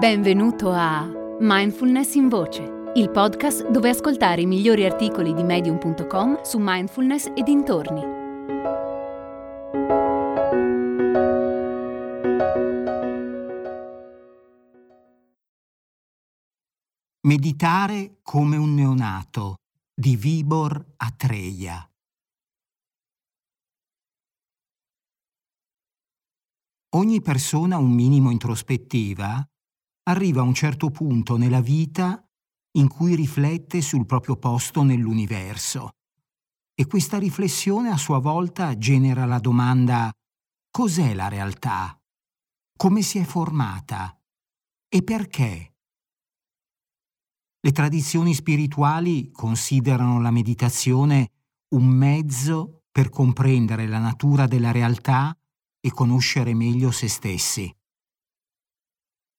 Benvenuto a Mindfulness in Voce, il podcast dove ascoltare i migliori articoli di medium.com su mindfulness e dintorni. Meditare come un neonato di Vibor Atreia. Ogni persona un minimo introspettiva arriva a un certo punto nella vita in cui riflette sul proprio posto nell'universo. E questa riflessione a sua volta genera la domanda cos'è la realtà? Come si è formata? E perché? Le tradizioni spirituali considerano la meditazione un mezzo per comprendere la natura della realtà e conoscere meglio se stessi.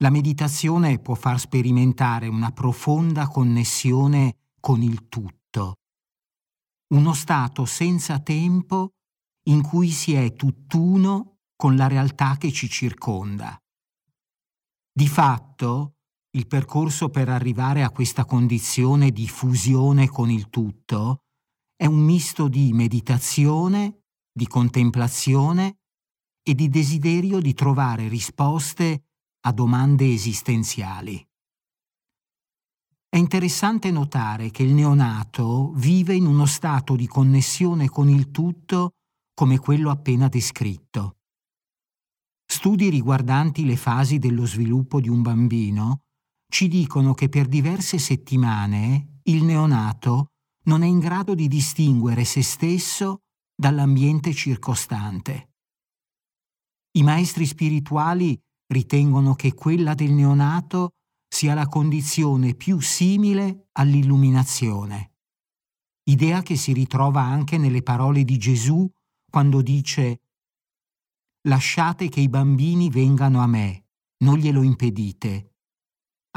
La meditazione può far sperimentare una profonda connessione con il tutto, uno stato senza tempo in cui si è tutt'uno con la realtà che ci circonda. Di fatto, il percorso per arrivare a questa condizione di fusione con il tutto è un misto di meditazione, di contemplazione e di desiderio di trovare risposte a domande esistenziali. È interessante notare che il neonato vive in uno stato di connessione con il tutto come quello appena descritto. Studi riguardanti le fasi dello sviluppo di un bambino ci dicono che per diverse settimane il neonato non è in grado di distinguere se stesso dall'ambiente circostante. I maestri spirituali ritengono che quella del neonato sia la condizione più simile all'illuminazione. Idea che si ritrova anche nelle parole di Gesù quando dice Lasciate che i bambini vengano a me, non glielo impedite.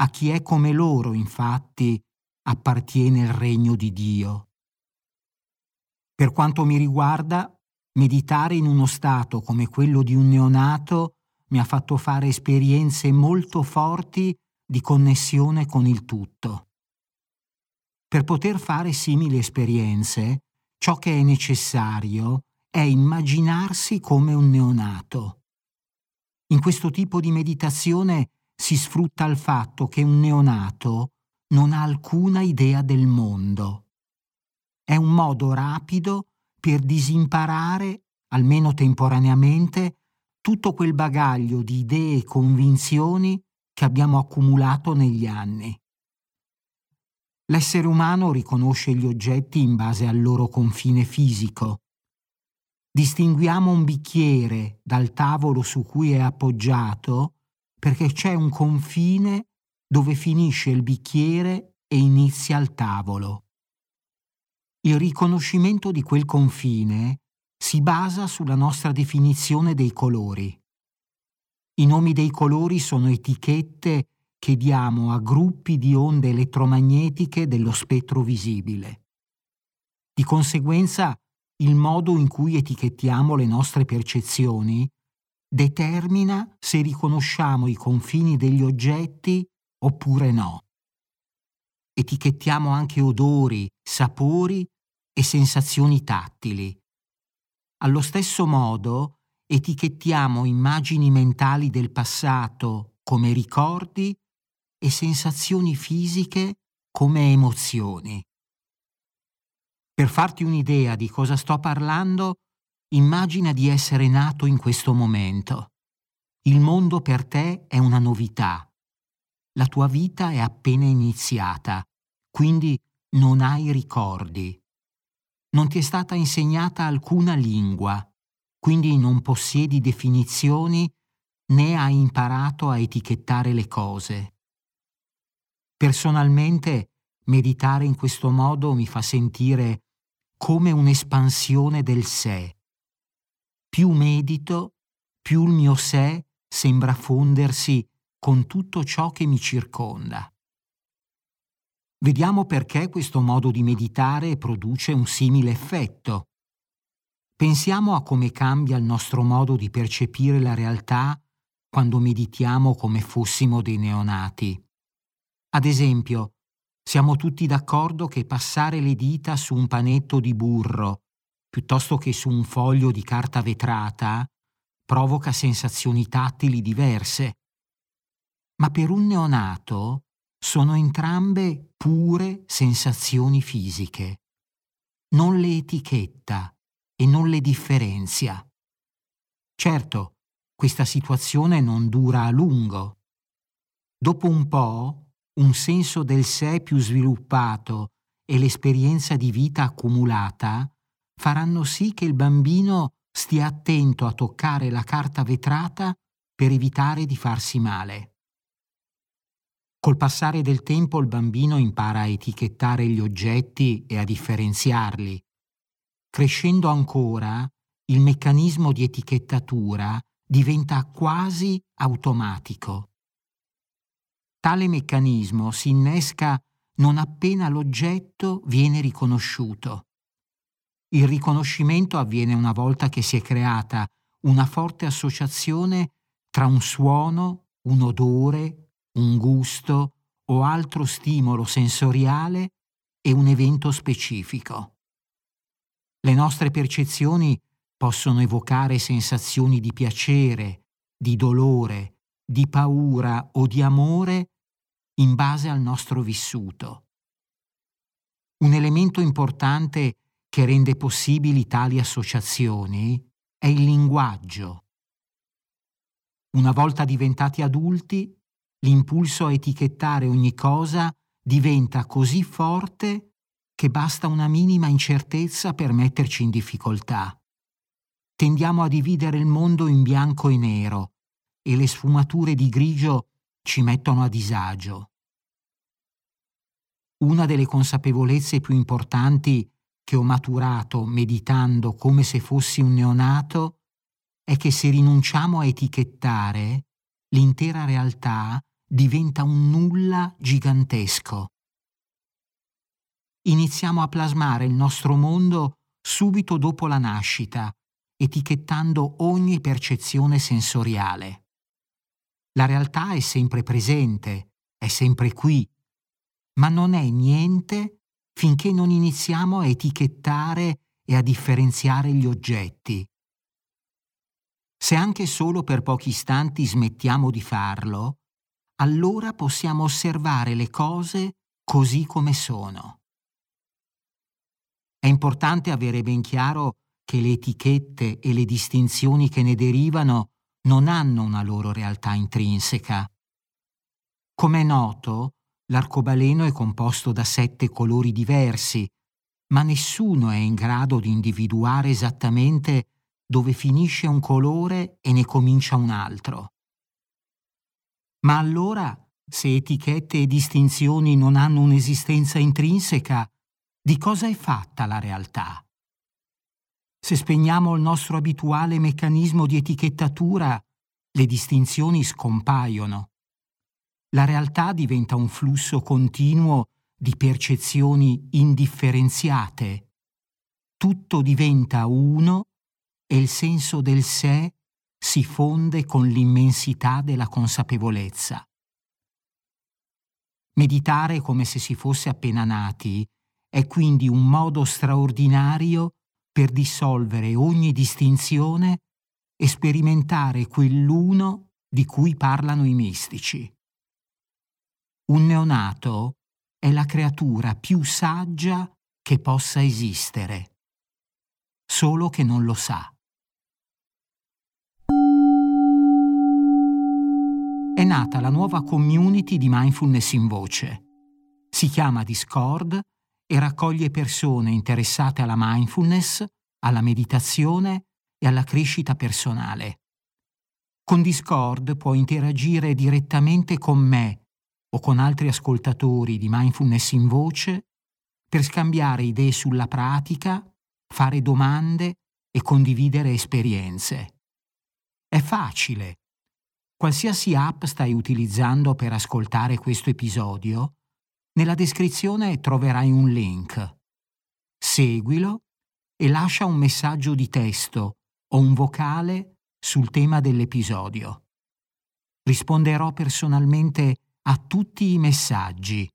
A chi è come loro, infatti, appartiene il regno di Dio. Per quanto mi riguarda, meditare in uno stato come quello di un neonato mi ha fatto fare esperienze molto forti di connessione con il tutto. Per poter fare simili esperienze, ciò che è necessario è immaginarsi come un neonato. In questo tipo di meditazione si sfrutta il fatto che un neonato non ha alcuna idea del mondo. È un modo rapido per disimparare, almeno temporaneamente, tutto quel bagaglio di idee e convinzioni che abbiamo accumulato negli anni. L'essere umano riconosce gli oggetti in base al loro confine fisico. Distinguiamo un bicchiere dal tavolo su cui è appoggiato perché c'è un confine dove finisce il bicchiere e inizia il tavolo. Il riconoscimento di quel confine si basa sulla nostra definizione dei colori. I nomi dei colori sono etichette che diamo a gruppi di onde elettromagnetiche dello spettro visibile. Di conseguenza, il modo in cui etichettiamo le nostre percezioni determina se riconosciamo i confini degli oggetti oppure no. Etichettiamo anche odori, sapori e sensazioni tattili allo stesso modo etichettiamo immagini mentali del passato come ricordi e sensazioni fisiche come emozioni. Per farti un'idea di cosa sto parlando, immagina di essere nato in questo momento. Il mondo per te è una novità. La tua vita è appena iniziata, quindi non hai ricordi non ti è stata insegnata alcuna lingua, quindi non possiedi definizioni né hai imparato a etichettare le cose. Personalmente, meditare in questo modo mi fa sentire come un'espansione del sé. Più medito, più il mio sé sembra fondersi con tutto ciò che mi circonda. Vediamo perché questo modo di meditare produce un simile effetto. Pensiamo a come cambia il nostro modo di percepire la realtà quando meditiamo come fossimo dei neonati. Ad esempio, siamo tutti d'accordo che passare le dita su un panetto di burro piuttosto che su un foglio di carta vetrata provoca sensazioni tattili diverse. Ma per un neonato sono entrambe pure sensazioni fisiche. Non le etichetta e non le differenzia. Certo, questa situazione non dura a lungo. Dopo un po', un senso del sé più sviluppato e l'esperienza di vita accumulata faranno sì che il bambino stia attento a toccare la carta vetrata per evitare di farsi male. Col passare del tempo il bambino impara a etichettare gli oggetti e a differenziarli. Crescendo ancora, il meccanismo di etichettatura diventa quasi automatico. Tale meccanismo si innesca non appena l'oggetto viene riconosciuto. Il riconoscimento avviene una volta che si è creata una forte associazione tra un suono, un odore, un gusto o altro stimolo sensoriale e un evento specifico. Le nostre percezioni possono evocare sensazioni di piacere, di dolore, di paura o di amore in base al nostro vissuto. Un elemento importante che rende possibili tali associazioni è il linguaggio. Una volta diventati adulti, l'impulso a etichettare ogni cosa diventa così forte che basta una minima incertezza per metterci in difficoltà. Tendiamo a dividere il mondo in bianco e nero e le sfumature di grigio ci mettono a disagio. Una delle consapevolezze più importanti che ho maturato meditando come se fossi un neonato è che se rinunciamo a etichettare, l'intera realtà diventa un nulla gigantesco. Iniziamo a plasmare il nostro mondo subito dopo la nascita, etichettando ogni percezione sensoriale. La realtà è sempre presente, è sempre qui, ma non è niente finché non iniziamo a etichettare e a differenziare gli oggetti. Se anche solo per pochi istanti smettiamo di farlo, allora possiamo osservare le cose così come sono. È importante avere ben chiaro che le etichette e le distinzioni che ne derivano non hanno una loro realtà intrinseca. Come è noto, L'arcobaleno è composto da sette colori diversi, ma nessuno è in grado di individuare esattamente dove finisce un colore e ne comincia un altro. Ma allora, se etichette e distinzioni non hanno un'esistenza intrinseca, di cosa è fatta la realtà? Se spegniamo il nostro abituale meccanismo di etichettatura, le distinzioni scompaiono la realtà diventa un flusso continuo di percezioni indifferenziate. Tutto diventa uno e il senso del sé si fonde con l'immensità della consapevolezza. Meditare come se si fosse appena nati è quindi un modo straordinario per dissolvere ogni distinzione e sperimentare quell'uno di cui parlano i mistici. Un neonato è la creatura più saggia che possa esistere, solo che non lo sa. È nata la nuova community di mindfulness in voce. Si chiama Discord e raccoglie persone interessate alla mindfulness, alla meditazione e alla crescita personale. Con Discord puoi interagire direttamente con me o con altri ascoltatori di mindfulness in voce per scambiare idee sulla pratica, fare domande e condividere esperienze. È facile. Qualsiasi app stai utilizzando per ascoltare questo episodio, nella descrizione troverai un link. Seguilo e lascia un messaggio di testo o un vocale sul tema dell'episodio. Risponderò personalmente a tutti i messaggi.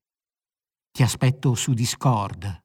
Ti aspetto su Discord.